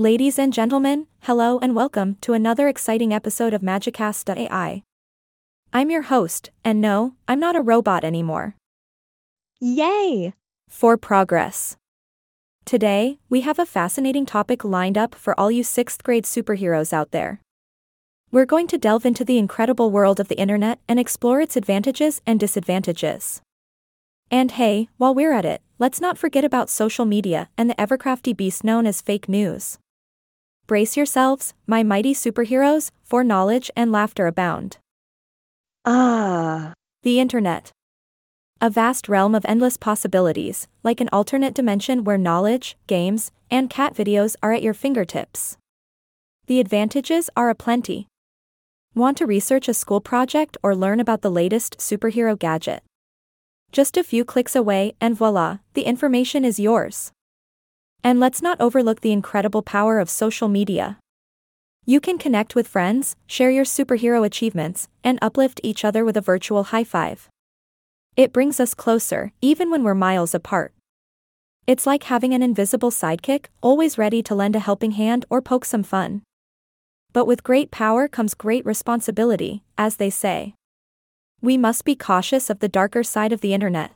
Ladies and gentlemen, hello and welcome to another exciting episode of Magicast.ai. I'm your host, and no, I'm not a robot anymore. Yay! For progress. Today, we have a fascinating topic lined up for all you 6th grade superheroes out there. We're going to delve into the incredible world of the internet and explore its advantages and disadvantages. And hey, while we're at it, let's not forget about social media and the evercrafty beast known as fake news. Brace yourselves, my mighty superheroes, for knowledge and laughter abound. Ah, The Internet. A vast realm of endless possibilities, like an alternate dimension where knowledge, games, and cat videos are at your fingertips. The advantages are aplenty. Want to research a school project or learn about the latest superhero gadget? Just a few clicks away, and voila, the information is yours. And let's not overlook the incredible power of social media. You can connect with friends, share your superhero achievements, and uplift each other with a virtual high five. It brings us closer, even when we're miles apart. It's like having an invisible sidekick, always ready to lend a helping hand or poke some fun. But with great power comes great responsibility, as they say. We must be cautious of the darker side of the internet.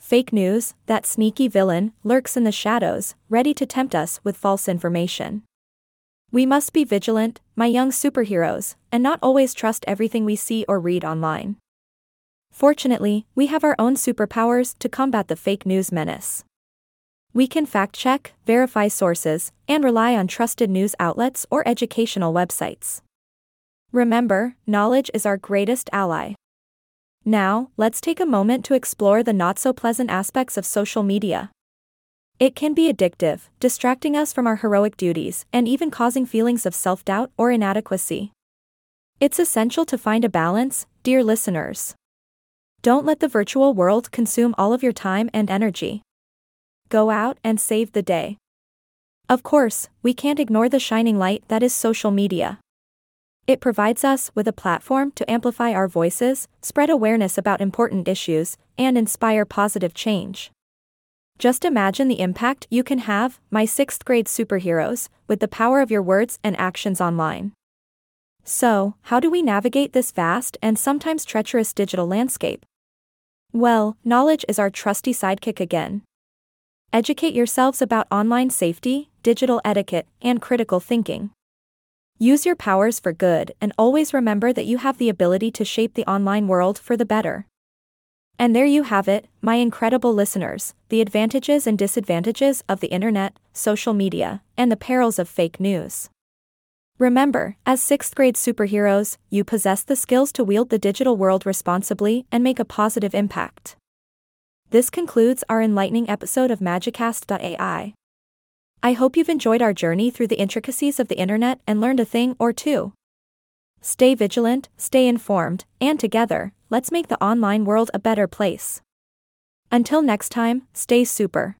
Fake news, that sneaky villain, lurks in the shadows, ready to tempt us with false information. We must be vigilant, my young superheroes, and not always trust everything we see or read online. Fortunately, we have our own superpowers to combat the fake news menace. We can fact check, verify sources, and rely on trusted news outlets or educational websites. Remember, knowledge is our greatest ally. Now, let's take a moment to explore the not so pleasant aspects of social media. It can be addictive, distracting us from our heroic duties, and even causing feelings of self doubt or inadequacy. It's essential to find a balance, dear listeners. Don't let the virtual world consume all of your time and energy. Go out and save the day. Of course, we can't ignore the shining light that is social media. It provides us with a platform to amplify our voices, spread awareness about important issues, and inspire positive change. Just imagine the impact you can have, my sixth grade superheroes, with the power of your words and actions online. So, how do we navigate this vast and sometimes treacherous digital landscape? Well, knowledge is our trusty sidekick again. Educate yourselves about online safety, digital etiquette, and critical thinking. Use your powers for good and always remember that you have the ability to shape the online world for the better. And there you have it, my incredible listeners the advantages and disadvantages of the internet, social media, and the perils of fake news. Remember, as sixth grade superheroes, you possess the skills to wield the digital world responsibly and make a positive impact. This concludes our enlightening episode of Magicast.ai. I hope you've enjoyed our journey through the intricacies of the internet and learned a thing or two. Stay vigilant, stay informed, and together, let's make the online world a better place. Until next time, stay super.